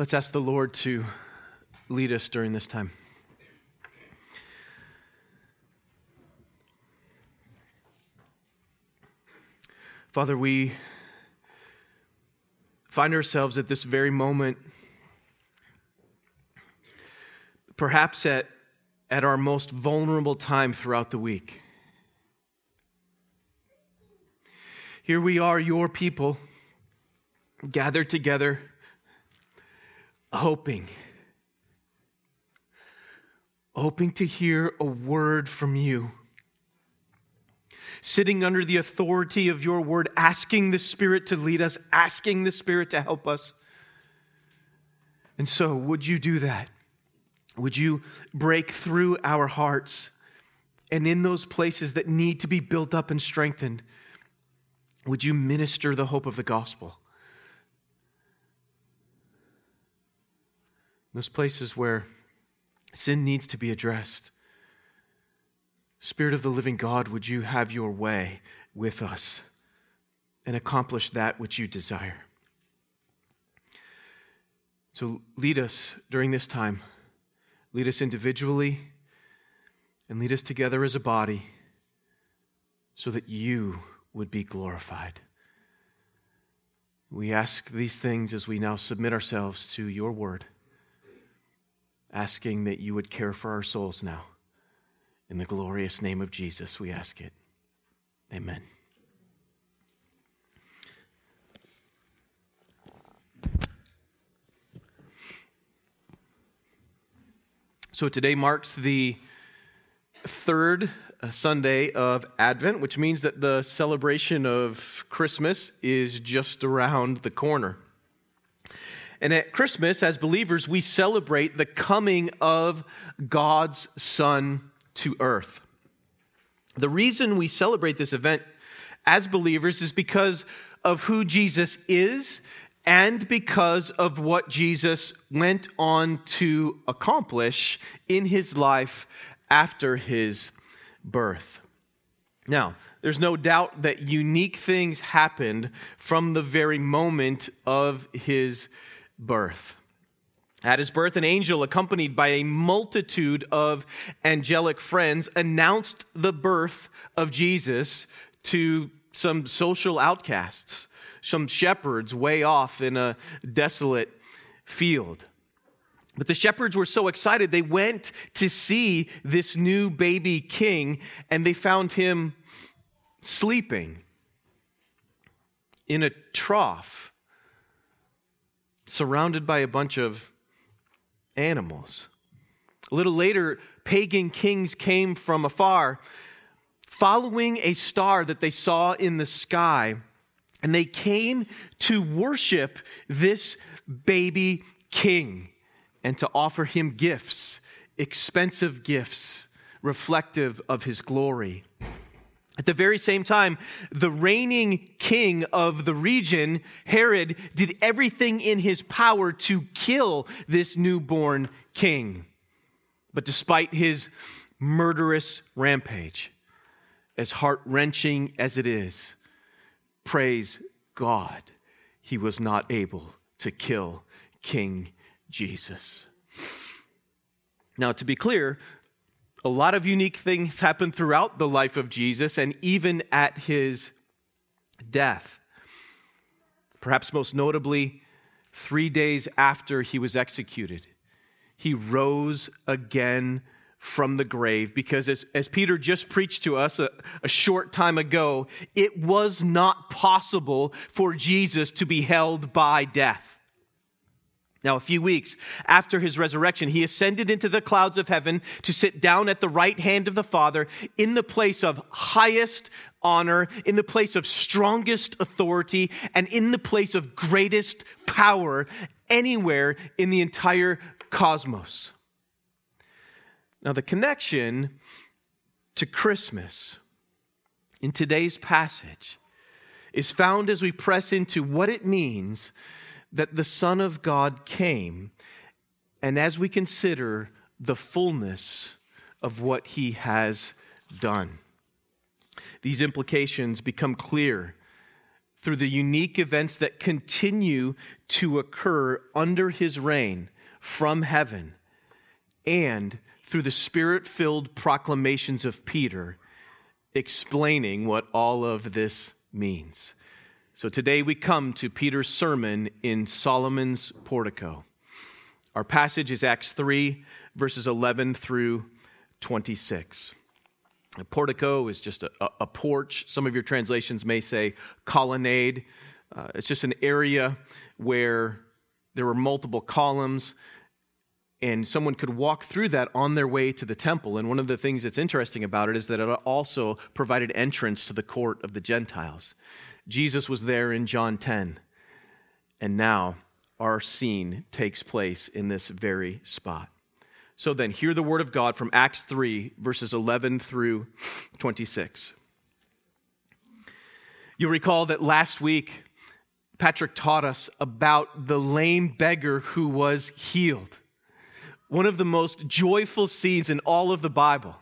Let's ask the Lord to lead us during this time. Father, we find ourselves at this very moment, perhaps at, at our most vulnerable time throughout the week. Here we are, your people, gathered together, hoping, hoping to hear a word from you sitting under the authority of your word, asking the Spirit to lead us, asking the Spirit to help us. And so, would you do that? Would you break through our hearts and in those places that need to be built up and strengthened? Would you minister the hope of the gospel? Those places where sin needs to be addressed Spirit of the living God, would you have your way with us and accomplish that which you desire? So lead us during this time. Lead us individually and lead us together as a body so that you would be glorified. We ask these things as we now submit ourselves to your word, asking that you would care for our souls now. In the glorious name of Jesus, we ask it. Amen. So today marks the third uh, Sunday of Advent, which means that the celebration of Christmas is just around the corner. And at Christmas, as believers, we celebrate the coming of God's Son to earth. The reason we celebrate this event as believers is because of who Jesus is and because of what Jesus went on to accomplish in his life after his birth. Now, there's no doubt that unique things happened from the very moment of his birth. At his birth, an angel, accompanied by a multitude of angelic friends, announced the birth of Jesus to some social outcasts, some shepherds way off in a desolate field. But the shepherds were so excited, they went to see this new baby king, and they found him sleeping in a trough, surrounded by a bunch of animals. A little later, pagan kings came from afar, following a star that they saw in the sky, and they came to worship this baby king and to offer him gifts, expensive gifts, reflective of his glory. At the very same time, the reigning king of the region, Herod, did everything in his power to kill this newborn king. But despite his murderous rampage, as heart wrenching as it is, praise God, he was not able to kill King Jesus. Now, to be clear, a lot of unique things happened throughout the life of Jesus and even at his death. Perhaps most notably, three days after he was executed, he rose again from the grave because, as, as Peter just preached to us a, a short time ago, it was not possible for Jesus to be held by death. Now, a few weeks after his resurrection, he ascended into the clouds of heaven to sit down at the right hand of the Father in the place of highest honor, in the place of strongest authority, and in the place of greatest power anywhere in the entire cosmos. Now, the connection to Christmas in today's passage is found as we press into what it means that the Son of God came, and as we consider the fullness of what he has done, these implications become clear through the unique events that continue to occur under his reign from heaven and through the spirit filled proclamations of Peter explaining what all of this means. So today we come to Peter's sermon in Solomon's portico. Our passage is Acts 3, verses 11 through 26. A portico is just a, a, porch. Some of your translations may say colonnade. Uh, it's just an area where there were multiple columns, and someone could walk through that on their way to the temple. And one of the things that's interesting about it is that it also provided entrance to the court of the Gentiles. Jesus was there in John 10, and now our scene takes place in this very spot. So then, hear the word of God from Acts 3, verses 11 through 26. You'll recall that last week, Patrick taught us about the lame beggar who was healed. One of the most joyful scenes in all of the Bible.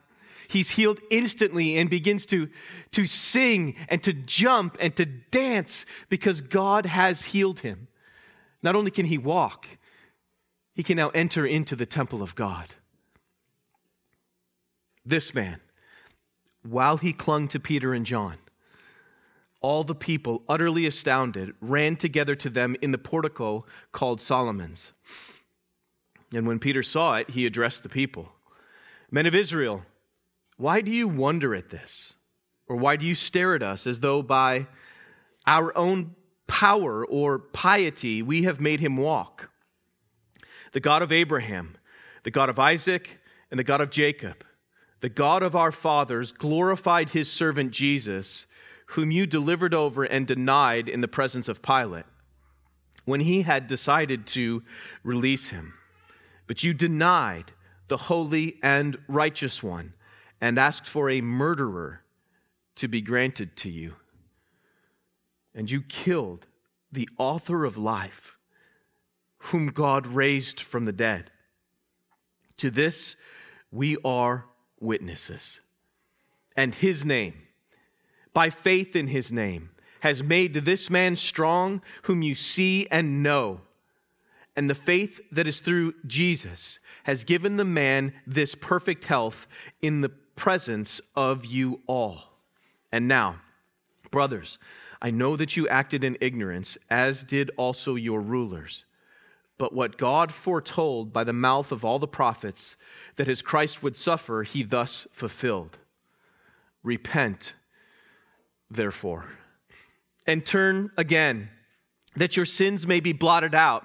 He's healed instantly and begins to, to sing and to jump and to dance because God has healed him. Not only can he walk, he can now enter into the temple of God. This man, while he clung to Peter and John, all the people, utterly astounded, ran together to them in the portico called Solomon's. And when Peter saw it, he addressed the people Men of Israel, why do you wonder at this? Or why do you stare at us as though by our own power or piety we have made him walk? the God of Abraham, the God of Isaac, and the God of Jacob, the God of our fathers, glorified his servant Jesus, whom you delivered over and denied in the presence of Pilate, when he had decided to release him. But you denied the holy and righteous one and asked for a murderer to be granted to you. And you killed the author of life whom God raised from the dead. To this we are witnesses. And his name, by faith in his name, has made this man strong, whom you see and know. And the faith that is through Jesus has given the man this perfect health in the presence of you all. And now, brothers, I know that you acted in ignorance, as did also your rulers. But what God foretold by the mouth of all the prophets that his Christ would suffer, he thus fulfilled. Repent, therefore, and turn again, that your sins may be blotted out,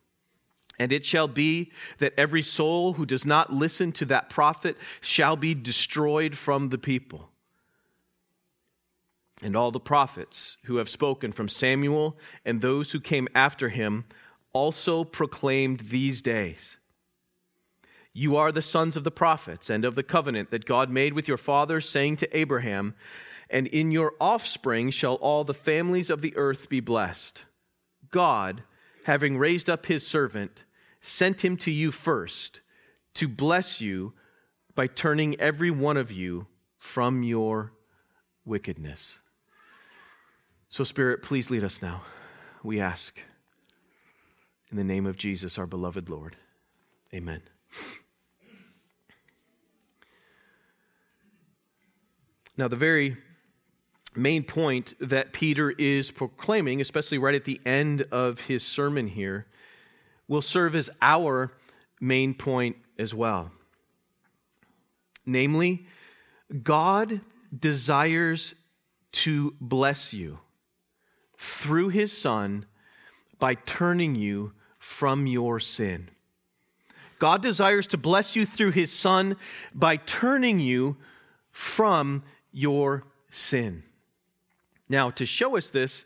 And it shall be that every soul who does not listen to that prophet shall be destroyed from the people and all the prophets who have spoken from Samuel and those who came after him also proclaimed these days. You are the sons of the prophets and of the covenant that God made with your fathers, saying to Abraham, And in your offspring shall all the families of the earth be blessed. God, having raised up his servant, sent him to you first to bless you by turning every one of you from your wickedness. So, Spirit, please lead us now, we ask. In the name of Jesus, our beloved Lord. Amen. Now, the very main point that Peter is proclaiming, especially right at the end of his sermon here, will serve as our main point as well. Namely, God desires to bless you through his Son by turning you from your sin. God desires to bless you through his Son by turning you from your sin. Now, to show us this,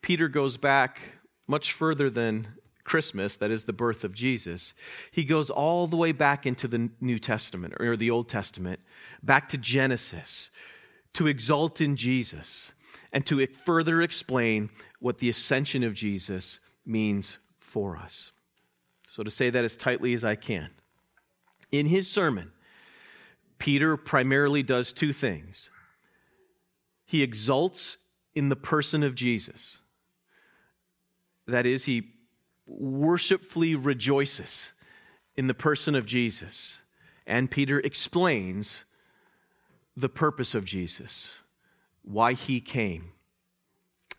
Peter goes back much further than Christmas, that is the birth of Jesus, he goes all the way back into the New Testament or the Old Testament, back to Genesis, to exalt in Jesus and to further explain what the ascension of Jesus means for us. So, to say that as tightly as I can, in his sermon, Peter primarily does two things. He exalts in the person of Jesus. That is, he worshipfully rejoices in the person of Jesus. And Peter explains the purpose of Jesus, why he came,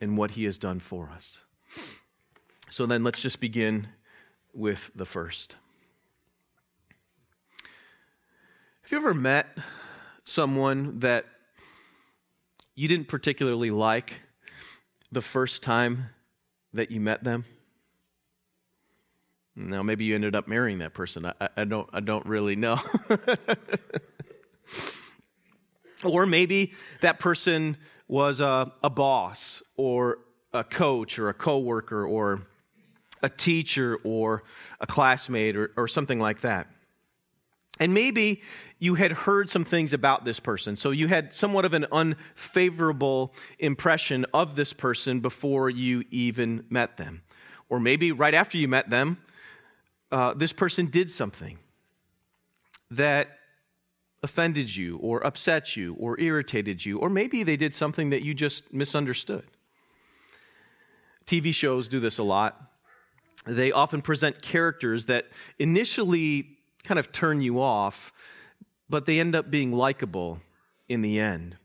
and what he has done for us. So then let's just begin with the first. Have you ever met someone that you didn't particularly like the first time that you met them? Now, maybe you ended up marrying that person. I, I don't, I don't really know. or maybe that person was a, a boss or a coach or a coworker or a teacher or a classmate or, or something like that. And maybe you had heard some things about this person. So you had somewhat of an unfavorable impression of this person before you even met them. Or maybe right after you met them, uh, this person did something that offended you or upset you or irritated you. Or maybe they did something that you just misunderstood. TV shows do this a lot. They often present characters that initially kind of turn you off, but they end up being likable in the end.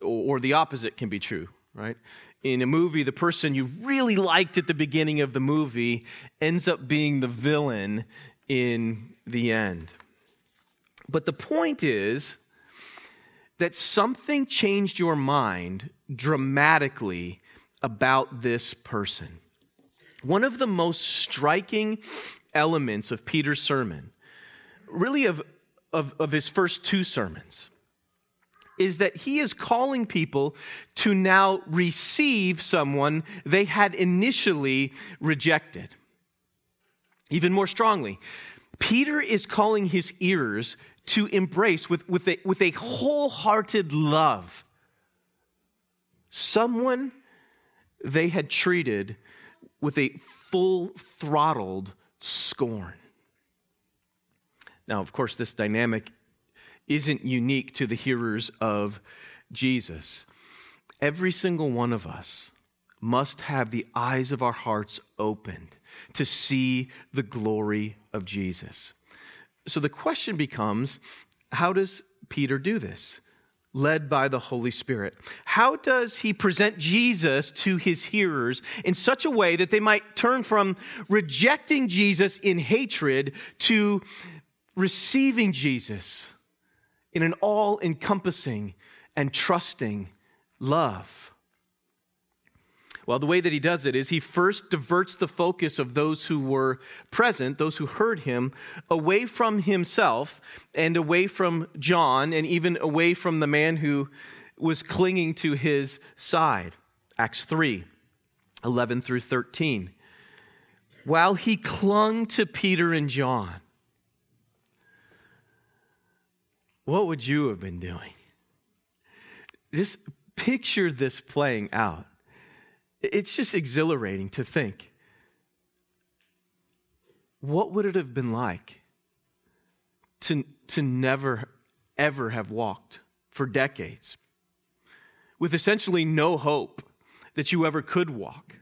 Or, the opposite can be true, right? In a movie, the person you really liked at the beginning of the movie ends up being the villain in the end. But the point is that something changed your mind dramatically about this person. One of the most striking elements of Peter's sermon really of, of, of his first two sermons is that he is calling people to now receive someone they had initially rejected. Even more strongly, Peter is calling his ears to embrace with, with, a, with a wholehearted love someone they had treated with a full throttled scorn. Now, of course, this dynamic isn't unique to the hearers of Jesus. Every single one of us must have the eyes of our hearts opened to see the glory of Jesus. So the question becomes how does Peter do this? Led by the Holy Spirit. How does he present Jesus to his hearers in such a way that they might turn from rejecting Jesus in hatred to receiving Jesus in an all encompassing and trusting love. Well, the way that he does it is he first diverts the focus of those who were present, those who heard him, away from himself and away from John and even away from the man who was clinging to his side. Acts 3 11 through 13. While he clung to Peter and John, what would you have been doing? Just picture this playing out. It's just exhilarating to think. What would it have been like to, to never, ever have walked for decades with essentially no hope that you ever could walk?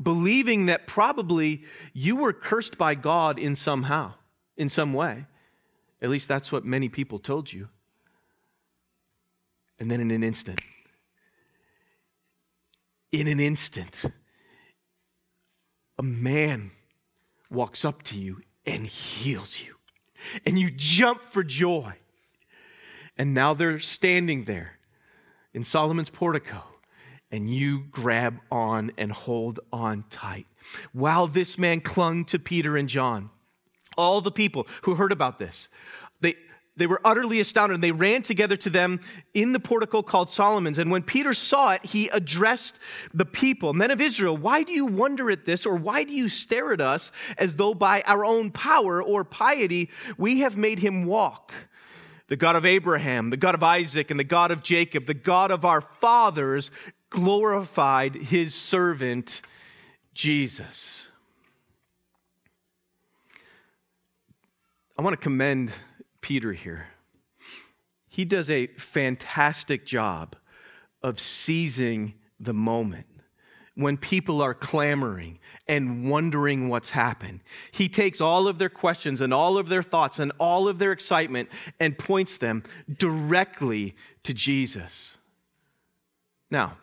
Believing that probably you were cursed by God in somehow, in some way. At least that's what many people told you. And then in an instant, in an instant, a man walks up to you and heals you. And you jump for joy. And now they're standing there in Solomon's portico, and you grab on and hold on tight. While this man clung to Peter and John, all the people who heard about this, they, they were utterly astounded and they ran together to them in the portico called Solomon's. And when Peter saw it, he addressed the people, Men of Israel, why do you wonder at this, or why do you stare at us as though by our own power or piety we have made him walk? The God of Abraham, the God of Isaac, and the God of Jacob, the God of our fathers, glorified his servant Jesus. I want to commend Peter here. He does a fantastic job of seizing the moment when people are clamoring and wondering what's happened. He takes all of their questions and all of their thoughts and all of their excitement and points them directly to Jesus. Now,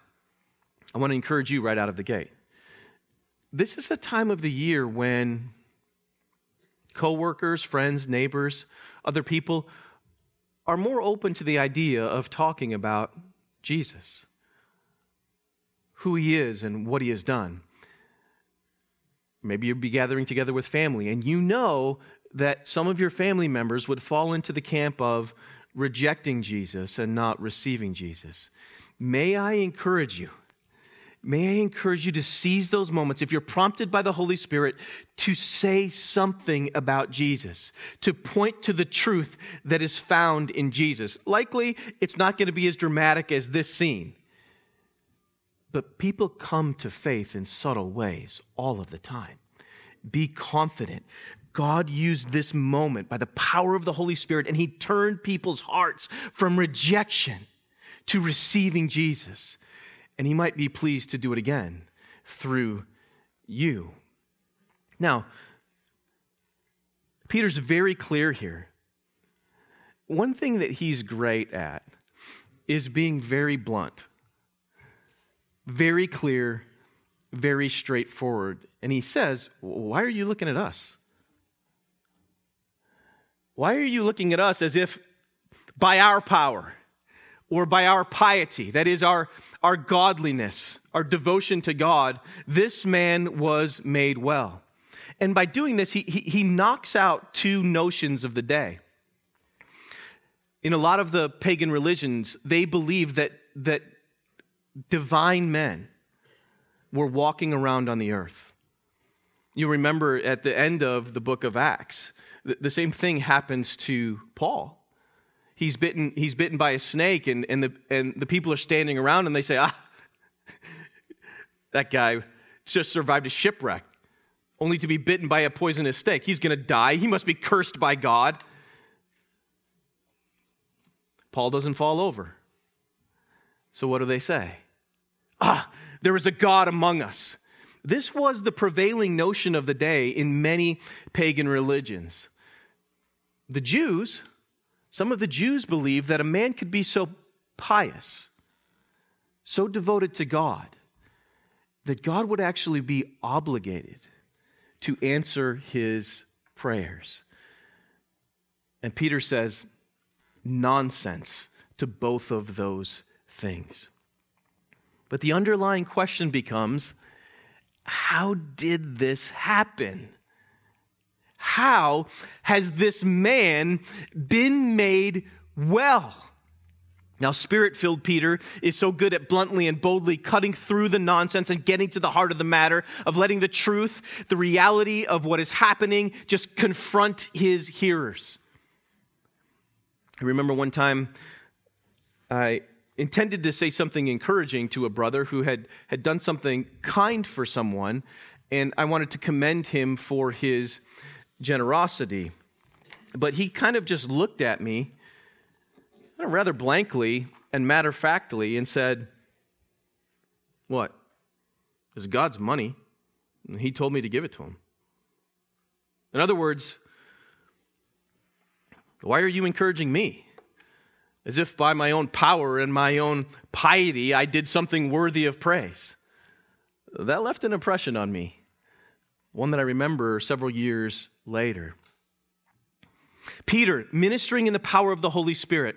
I want to encourage you right out of the gate. This is a time of the year when coworkers, friends, neighbors, other people are more open to the idea of talking about Jesus, who he is and what he has done. Maybe you'd be gathering together with family, and you know that some of your family members would fall into the camp of rejecting Jesus and not receiving Jesus. May I encourage you May I encourage you to seize those moments, if you're prompted by the Holy Spirit, to say something about Jesus, to point to the truth that is found in Jesus. Likely, it's not going to be as dramatic as this scene, but people come to faith in subtle ways all of the time. Be confident. God used this moment by the power of the Holy Spirit, and He turned people's hearts from rejection to receiving Jesus and he might be pleased to do it again through you. Now, Peter's very clear here. One thing that he's great at is being very blunt, very clear, very straightforward. And he says, Why are you looking at us? Why are you looking at us as if by our power, or by our piety, that is, our, our godliness, our devotion to God, this man was made well. And by doing this, he, he, he knocks out two notions of the day. In a lot of the pagan religions, they believed that, that divine men were walking around on the earth. You remember at the end of the book of Acts, the, the same thing happens to Paul he's bitten, he's bitten by a snake, and, and, the, and the people are standing around and they say, ah, that guy just survived a shipwreck, only to be bitten by a poisonous snake. He's going to die. He must be cursed by God. Paul doesn't fall over. So what do they say? Ah, there is a God among us. This was the prevailing notion of the day in many pagan religions. The Jews, some of the Jews believed that a man could be so pious, so devoted to God, that God would actually be obligated to answer his prayers. And Peter says, nonsense to both of those things. But the underlying question becomes how did this happen? How has this man been made well? Now, spirit filled Peter is so good at bluntly and boldly cutting through the nonsense and getting to the heart of the matter, of letting the truth, the reality of what is happening, just confront his hearers. I remember one time I intended to say something encouraging to a brother who had, had done something kind for someone, and I wanted to commend him for his generosity. But he kind of just looked at me uh, rather blankly and matter of factly and said, What? It's God's money. And he told me to give it to him. In other words, why are you encouraging me? As if by my own power and my own piety I did something worthy of praise. That left an impression on me one that I remember several years later. Peter, ministering in the power of the Holy Spirit,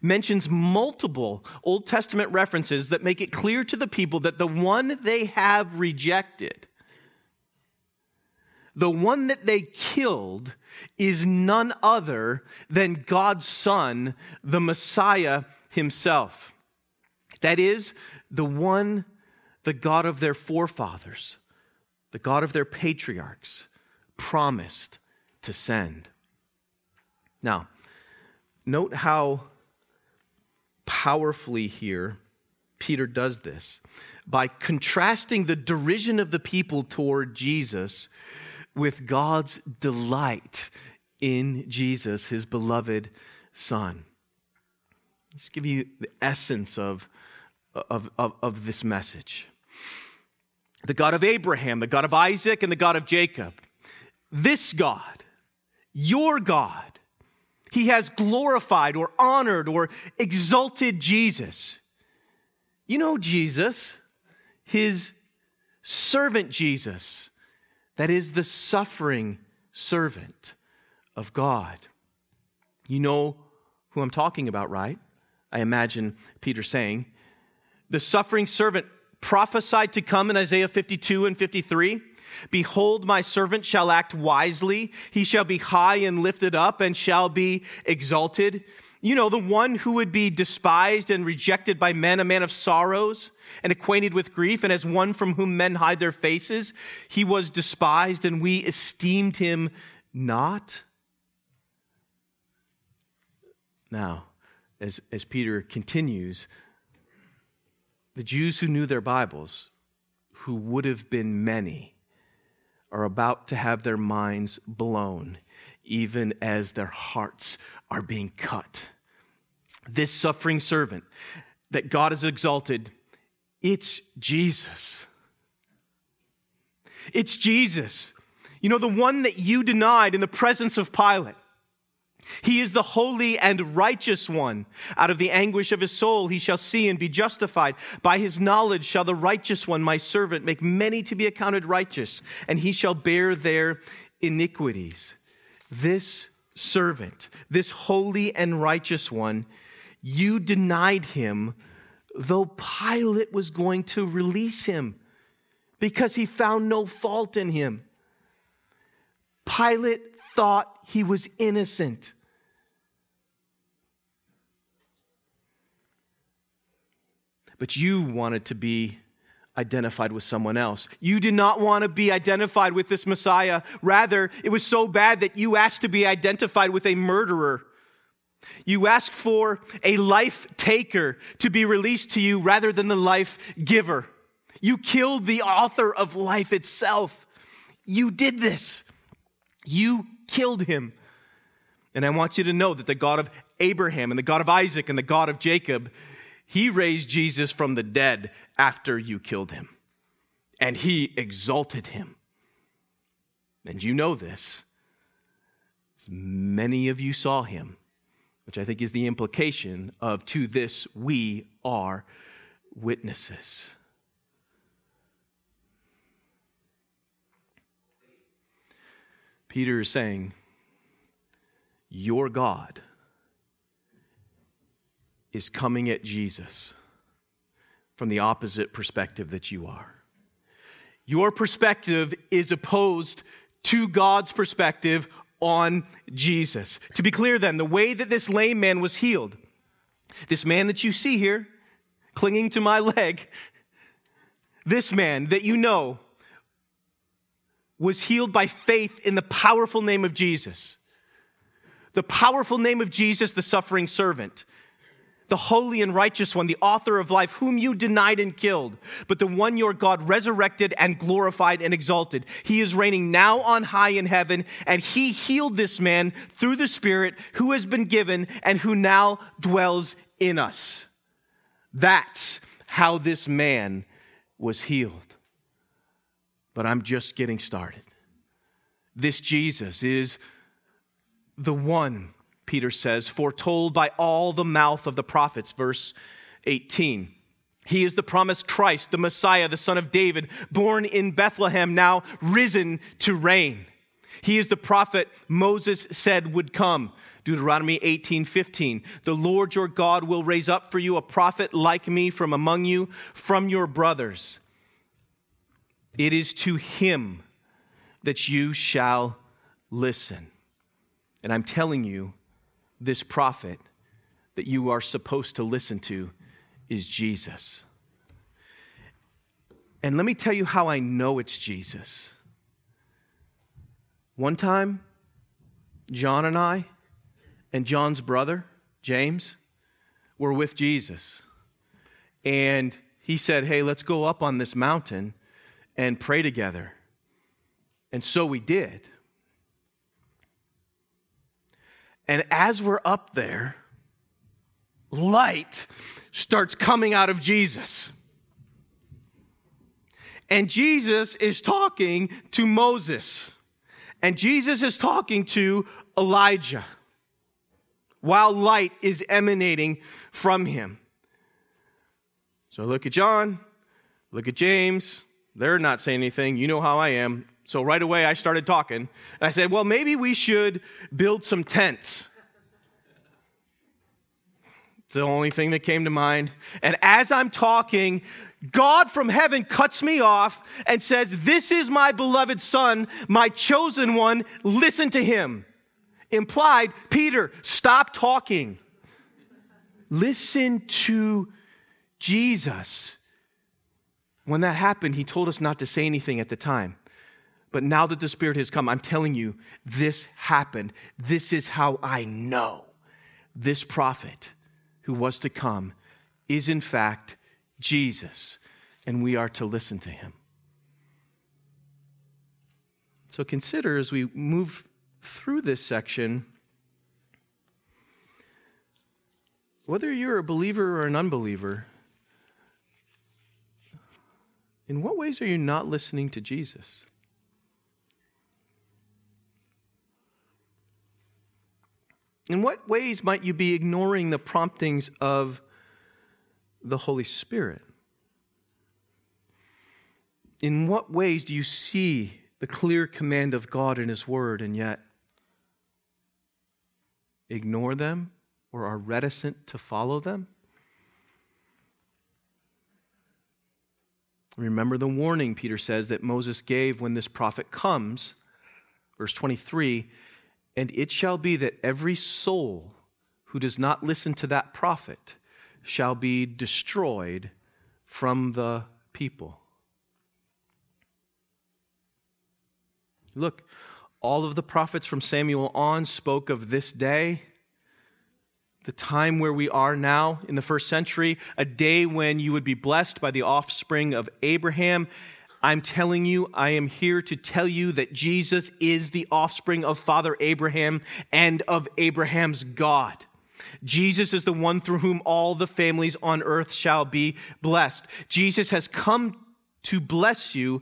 mentions multiple Old Testament references that make it clear to the people that the one they have rejected the one that they killed, is none other than God's Son, the Messiah himself. That is, the one, the God of their forefathers, the God of their patriarchs, promised to send. Now, note how powerfully here Peter does this by contrasting the derision of the people toward Jesus with God's delight in Jesus, his beloved Son. Let's give you the essence of, of, of, of this message. The God of Abraham, the God of Isaac, and the God of Jacob. This God, your God, he has glorified or honored or exalted Jesus. You know Jesus, his servant Jesus, that is the suffering servant of God. You know who I'm talking about, right? I imagine Peter saying. The suffering servant prophesied to come in Isaiah 52 and 53. Behold, my servant shall act wisely. He shall be high and lifted up and shall be exalted. You know, the one who would be despised and rejected by men, a man of sorrows and acquainted with grief, and as one from whom men hide their faces, he was despised and we esteemed him not. Now, as, as Peter continues, the Jews who knew their Bibles, who would have been many, are about to have their minds blown, even as their hearts are being cut. This suffering servant that God has exalted, it's Jesus. It's Jesus. You know, the one that you denied in the presence of Pilate. He is the holy and righteous one. Out of the anguish of his soul he shall see and be justified. By his knowledge shall the righteous one, my servant, make many to be accounted righteous, and he shall bear their iniquities. This servant, this holy and righteous one, you denied him, though Pilate was going to release him because he found no fault in him. Pilate thought he was innocent. But you wanted to be identified with someone else. You did not want to be identified with this Messiah. Rather, it was so bad that you asked to be identified with a murderer. You asked for a life taker to be released to you rather than the life giver. You killed the author of life itself. You did this. You killed him. And I want you to know that the God of Abraham and the God of Isaac and the God of Jacob, he raised Jesus from the dead after you killed him. And he exalted him. And you know this. Many of you saw him, which I think is the implication of to this we are witnesses. Peter is saying, Your God is coming at Jesus from the opposite perspective that you are. Your perspective is opposed to God's perspective on Jesus. To be clear, then, the way that this lame man was healed, this man that you see here, clinging to my leg, this man that you know was healed by faith in the powerful name of Jesus. The powerful name of Jesus, the suffering servant, the holy and righteous one, the author of life, whom you denied and killed, but the one your God resurrected and glorified and exalted. He is reigning now on high in heaven, and he healed this man through the Spirit who has been given and who now dwells in us. That's how this man was healed but I'm just getting started. This Jesus is the one, Peter says, foretold by all the mouth of the prophets, verse 18. He is the promised Christ, the Messiah, the son of David, born in Bethlehem, now risen to reign. He is the prophet Moses said would come. Deuteronomy 18, 15. The Lord your God will raise up for you a prophet like me from among you, from your brothers. It is to him that you shall listen. And I'm telling you, this prophet that you are supposed to listen to is Jesus. And let me tell you how I know it's Jesus. One time, John and I, and John's brother, James, were with Jesus. And he said, Hey, let's go up on this mountain and pray together. And so we did. And as we're up there, light starts coming out of Jesus. And Jesus is talking to Moses. And Jesus is talking to Elijah while light is emanating from him. So look at John, look at James. They're not saying anything. You know how I am. So right away I started talking. And I said, well, maybe we should build some tents. It's the only thing that came to mind. And as I'm talking, God from heaven cuts me off and says, This is my beloved son, my chosen one. Listen to him. Implied, Peter, stop talking. Listen to Jesus. When that happened, he told us not to say anything at the time. But now that the Spirit has come, I'm telling you, this happened. This is how I know this prophet who was to come is in fact Jesus, and we are to listen to him. So consider as we move through this section whether you're a believer or an unbeliever, in what ways are you not listening to Jesus? In what ways might you be ignoring the promptings of the Holy Spirit? In what ways do you see the clear command of God in His Word and yet ignore them or are reticent to follow them? Remember the warning, Peter says, that Moses gave when this prophet comes. Verse 23 and it shall be that every soul who does not listen to that prophet shall be destroyed from the people. Look, all of the prophets from Samuel on spoke of this day, the time where we are now in the first century, a day when you would be blessed by the offspring of Abraham I'm telling you, I am here to tell you that Jesus is the offspring of Father Abraham and of Abraham's God. Jesus is the one through whom all the families on earth shall be blessed. Jesus has come to bless you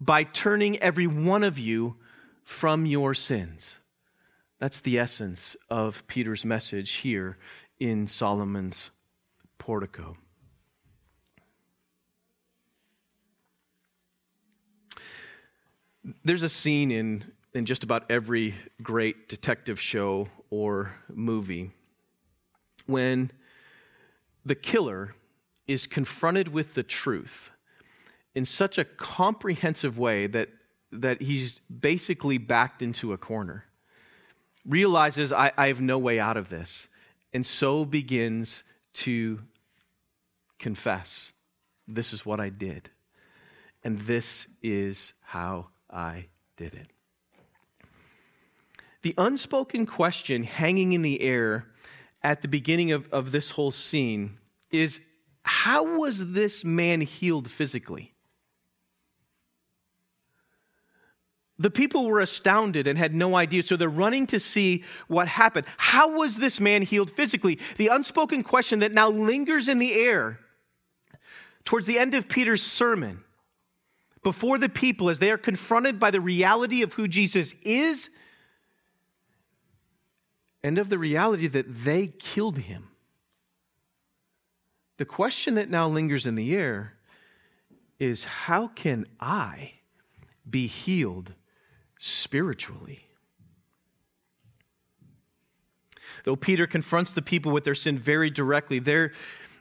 by turning every one of you from your sins. That's the essence of Peter's message here in Solomon's portico. There's a scene in, in just about every great detective show or movie when the killer is confronted with the truth in such a comprehensive way that, that he's basically backed into a corner, realizes, I, I have no way out of this, and so begins to confess this is what I did, and this is how I did it. The unspoken question hanging in the air at the beginning of, of this whole scene is how was this man healed physically? The people were astounded and had no idea, so they're running to see what happened. How was this man healed physically? The unspoken question that now lingers in the air towards the end of Peter's sermon before the people as they are confronted by the reality of who Jesus is and of the reality that they killed him. The question that now lingers in the air is how can I be healed spiritually? Though Peter confronts the people with their sin very directly, there,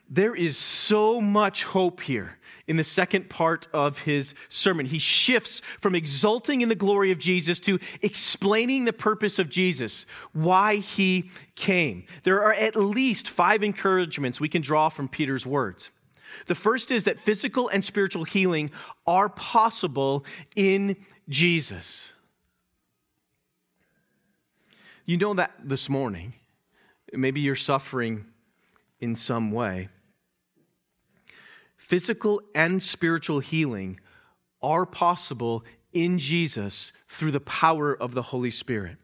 there is so much hope here in the second part of his sermon. He shifts from exulting in the glory of Jesus to explaining the purpose of Jesus, why he came. There are at least five encouragements we can draw from Peter's words. The first is that physical and spiritual healing are possible in Jesus. You know that this morning. Maybe you're suffering in some way physical and spiritual healing are possible in Jesus through the power of the Holy Spirit.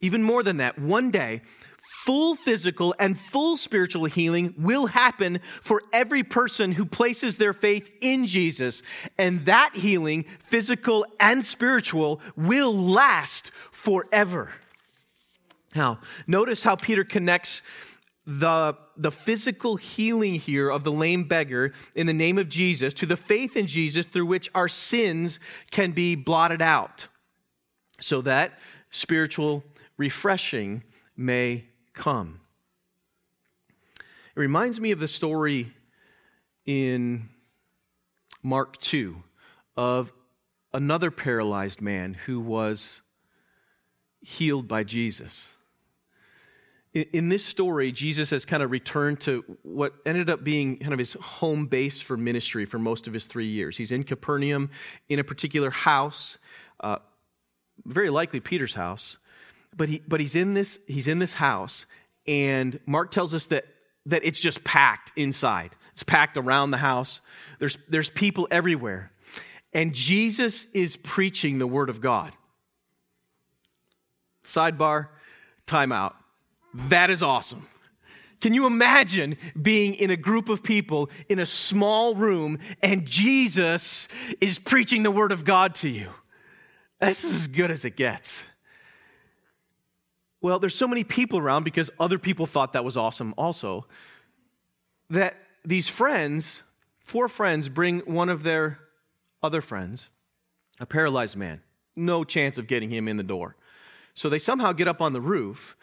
Even more than that, one day, full physical and full spiritual healing will happen for every person who places their faith in Jesus. And that healing, physical and spiritual, will last forever. Now, notice how Peter connects the, the physical healing here of the lame beggar in the name of Jesus to the faith in Jesus through which our sins can be blotted out so that spiritual refreshing may come. It reminds me of the story in Mark 2 of another paralyzed man who was healed by Jesus in this story, Jesus has kind of returned to what ended up being kind of his home base for ministry for most of his three years. He's in Capernaum in a particular house, uh, very likely Peter's house, but, he, but he's, in this, he's in this house, and Mark tells us that, that it's just packed inside. It's packed around the house, there's, there's people everywhere. And Jesus is preaching the word of God. Sidebar, timeout that is awesome. Can you imagine being in a group of people in a small room and Jesus is preaching the word of God to you? This is as good as it gets. Well, there's so many people around because other people thought that was awesome also that these friends, four friends, bring one of their other friends, a paralyzed man. No chance of getting him in the door. So they somehow get up on the roof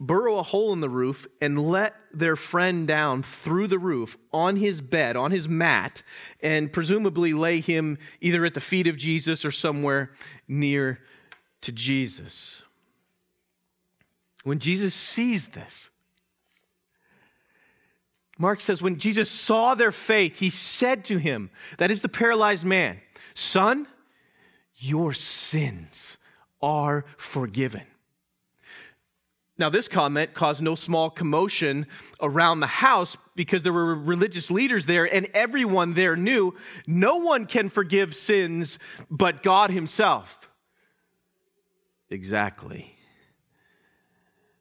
burrow a hole in the roof and let their friend down through the roof on his bed, on his mat, and presumably lay him either at the feet of Jesus or somewhere near to Jesus. When Jesus sees this, Mark says, when Jesus saw their faith, he said to him, that is the paralyzed man, Son, your sins are forgiven. Now, this comment caused no small commotion around the house because there were religious leaders there, and everyone there knew no one can forgive sins but God Himself. Exactly.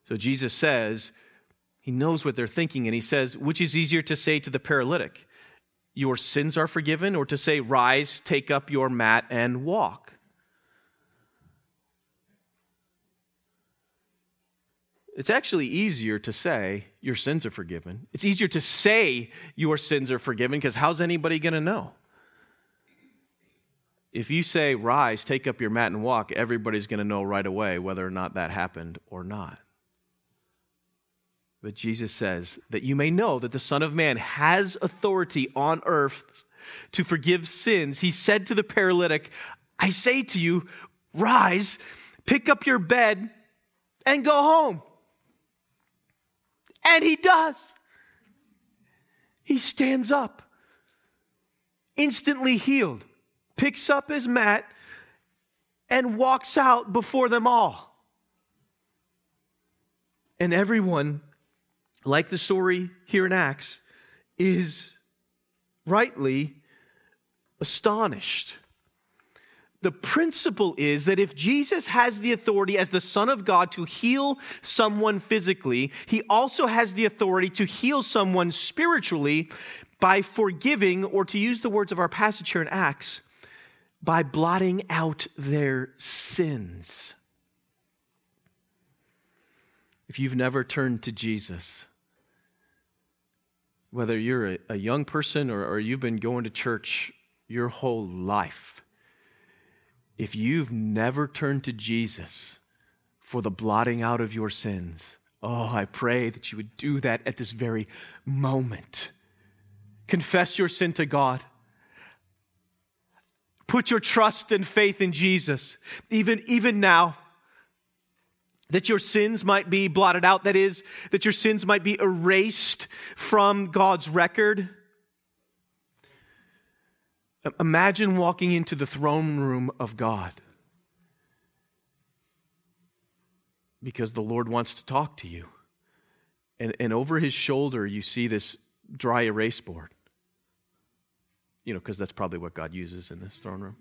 So Jesus says, He knows what they're thinking, and He says, which is easier to say to the paralytic, Your sins are forgiven, or to say, Rise, take up your mat, and walk? It's actually easier to say your sins are forgiven. It's easier to say your sins are forgiven because how's anybody going to know? If you say, rise, take up your mat and walk, everybody's going to know right away whether or not that happened or not. But Jesus says that you may know that the Son of Man has authority on earth to forgive sins. He said to the paralytic, I say to you, rise, pick up your bed, and go home. And he does. He stands up, instantly healed, picks up his mat, and walks out before them all. And everyone, like the story here in Acts, is rightly astonished. The principle is that if Jesus has the authority as the Son of God to heal someone physically, he also has the authority to heal someone spiritually by forgiving, or to use the words of our passage here in Acts, by blotting out their sins. If you've never turned to Jesus, whether you're a, young person or you've been going to church your whole life, if you've never turned to Jesus for the blotting out of your sins, Oh, I pray that you would do that at this very moment. Confess your sin to God. Put your trust and faith in Jesus, even, even now that your sins might be blotted out, that is, that your sins might be erased from God's record. Imagine walking into the throne room of God because the Lord wants to talk to you. And, and over his shoulder, you see this dry erase board. You know, because that's probably what God uses in this throne room.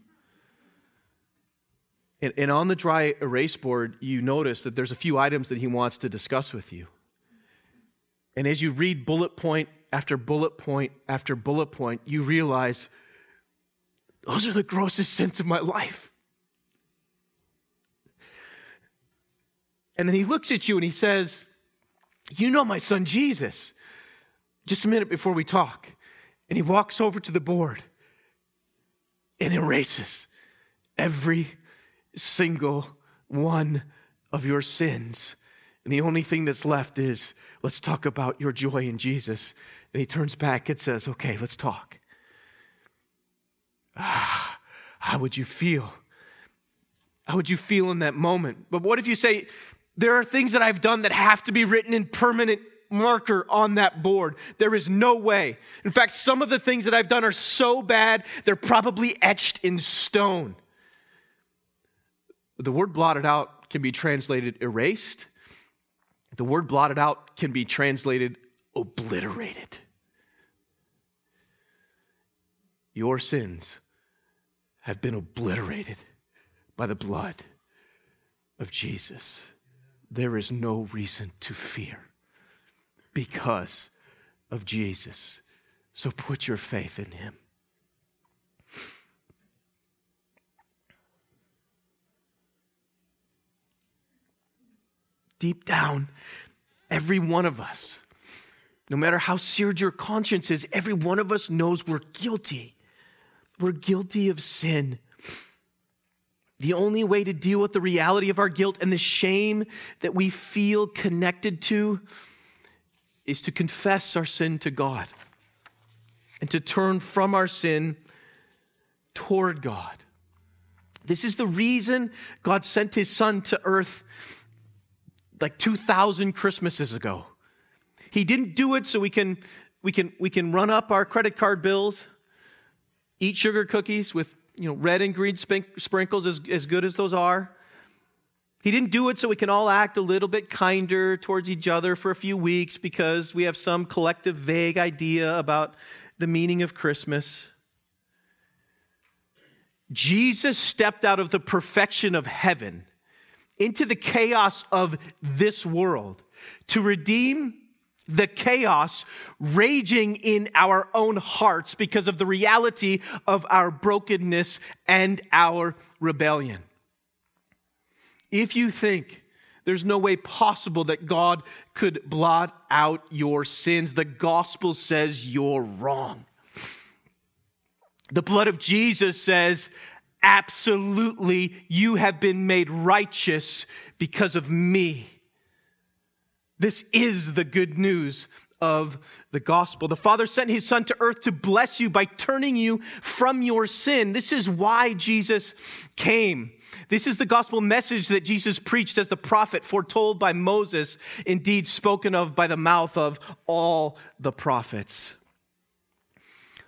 And, and on the dry erase board, you notice that there's a few items that he wants to discuss with you. And as you read bullet point after bullet point after bullet point, you realize those are the grossest sins of my life. And then he looks at you and he says, You know my son Jesus. Just a minute before we talk. And he walks over to the board and erases every single one of your sins. And the only thing that's left is, let's talk about your joy in Jesus. And he turns back and says, okay, let's talk. Ah, how would you feel? How would you feel in that moment? But what if you say, there are things that I've done that have to be written in permanent marker on that board. There is no way. In fact, some of the things that I've done are so bad, they're probably etched in stone. The word blotted out can be translated erased. The word blotted out can be translated obliterated. Your sins have been obliterated by the blood of Jesus. There is no reason to fear because of Jesus. So put your faith in him. deep down, every one of us, no matter how seared your conscience is, every one of us knows we're guilty. We're guilty of sin. The only way to deal with the reality of our guilt and the shame that we feel connected to is to confess our sin to God and to turn from our sin toward God. This is the reason God sent his son to earth like 2,000 Christmases ago. He didn't do it so we can, we can, we can run up our credit card bills, eat sugar cookies with you know, red and green sprinkles, as, as good as those are. He didn't do it so we can all act a little bit kinder towards each other for a few weeks because we have some collective vague idea about the meaning of Christmas. Jesus stepped out of the perfection of heaven into the chaos of this world to redeem the chaos raging in our own hearts because of the reality of our brokenness and our rebellion. If you think there's no way possible that God could blot out your sins, the gospel says you're wrong. The blood of Jesus says, Absolutely, you have been made righteous because of me. This is the good news of the gospel. The Father sent his Son to earth to bless you by turning you from your sin. This is why Jesus came. This is the gospel message that Jesus preached as the prophet foretold by Moses, indeed spoken of by the mouth of all the prophets.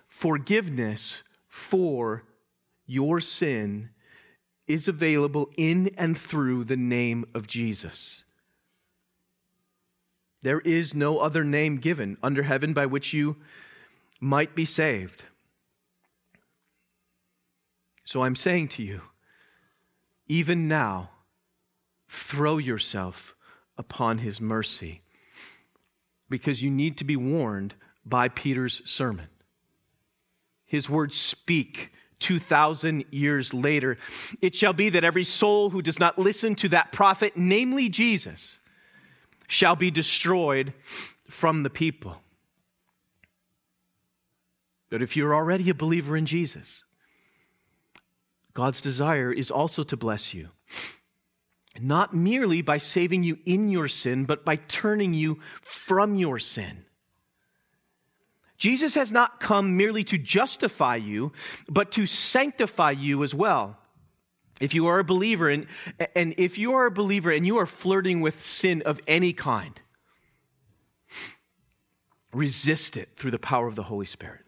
Forgiveness for your sin is available in and through the name of Jesus. There is no other name given under heaven by which you might be saved. So I'm saying to you, even now, throw yourself upon his mercy because you need to be warned by Peter's sermon. His words speak 2,000 years later. It shall be that every soul who does not listen to that prophet, namely Jesus, shall be destroyed from the people. But if you're already a believer in Jesus, God's desire is also to bless you. not merely by saving you in your sin, but by turning you from your sin. Jesus has not come merely to justify you, but to sanctify you as well. If you are a believer, and, and if you are a believer and you are flirting with sin of any kind, resist it through the power of the Holy Spirit.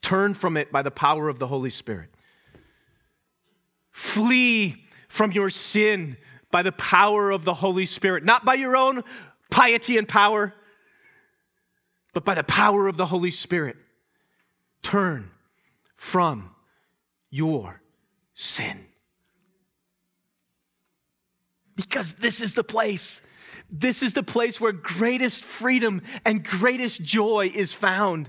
Turn from it by the power of the Holy Spirit. Flee from your sin by the power of the Holy Spirit, not by your own piety and power, but by the power of the Holy Spirit. Turn from your sin. Because this is the place. This is the place where greatest freedom and greatest joy is found.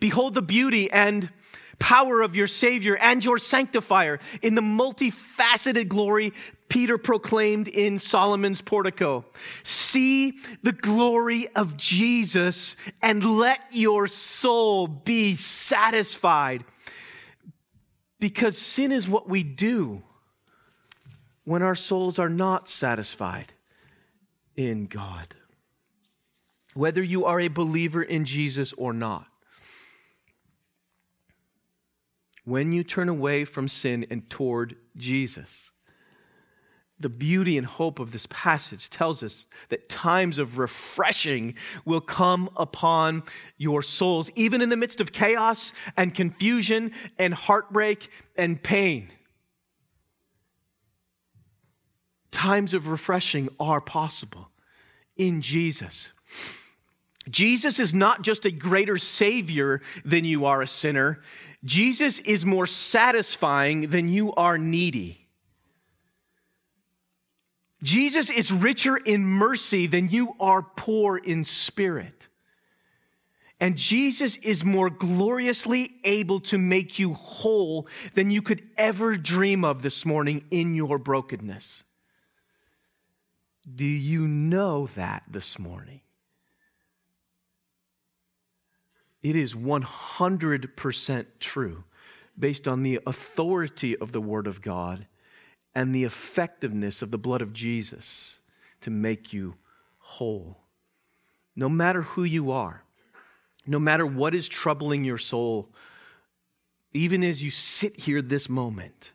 Behold the beauty and power of your Savior and your Sanctifier in the multifaceted glory Peter proclaimed in Solomon's portico. See the glory of Jesus and let your soul be satisfied. Because sin is what we do when our souls are not satisfied in God. Whether you are a believer in Jesus or not. when you turn away from sin and toward Jesus. The beauty and hope of this passage tells us that times of refreshing will come upon your souls, even in the midst of chaos and confusion and heartbreak and pain. Times of refreshing are possible in Jesus. Jesus is not just a greater Savior than you are a sinner. Jesus is more satisfying than you are needy. Jesus is richer in mercy than you are poor in spirit. And Jesus is more gloriously able to make you whole than you could ever dream of this morning in your brokenness. Do you know that this morning? It is 100% true based on the authority of the Word of God and the effectiveness of the blood of Jesus to make you whole. No matter who you are, no matter what is troubling your soul, even as you sit here this moment,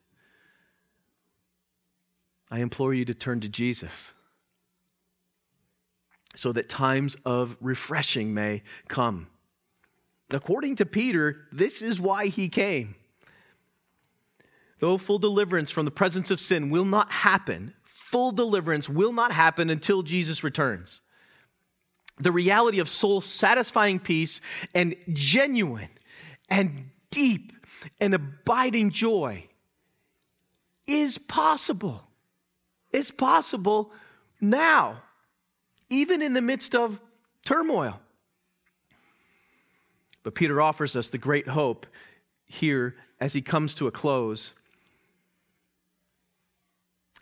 I implore you to turn to Jesus so that times of refreshing may come. According to Peter, this is why he came. Though full deliverance from the presence of sin will not happen, full deliverance will not happen until Jesus returns. The reality of soul satisfying peace and genuine and deep and abiding joy is possible. It's possible now, even in the midst of turmoil. But Peter offers us the great hope here as he comes to a close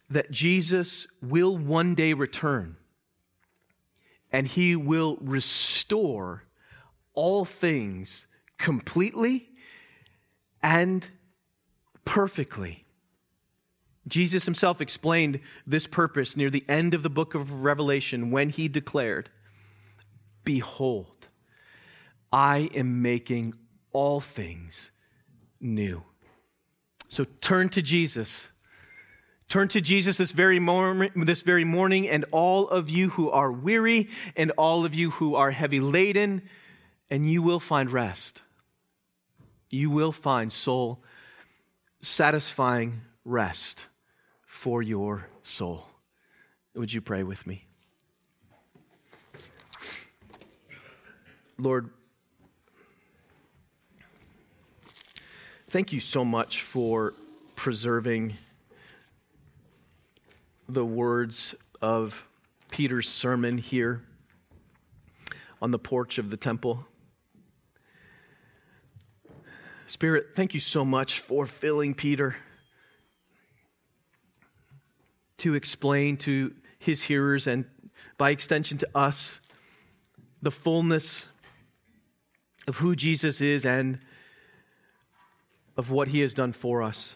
that Jesus will one day return and he will restore all things completely and perfectly. Jesus himself explained this purpose near the end of the book of Revelation when he declared, Behold, I am making all things new. So turn to Jesus. Turn to Jesus this very, this very morning, and all of you who are weary and all of you who are heavy laden, and you will find rest. You will find soul satisfying rest for your soul. Would you pray with me? Lord, thank you so much for preserving the words of Peter's sermon here on the porch of the temple. Spirit, thank you so much for filling Peter to explain to his hearers and by extension to us the fullness of who Jesus is and of what he has done for us.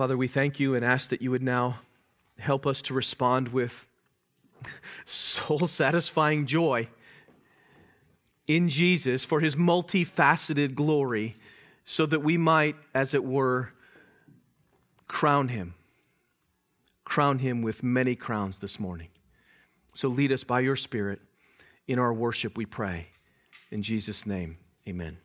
Father, we thank you and ask that you would now help us to respond with soul satisfying joy in Jesus for his multifaceted glory, so that we might, as it were, crown him. Crown him with many crowns this morning. So lead us by your Spirit in our worship, we pray. In Jesus' name, amen.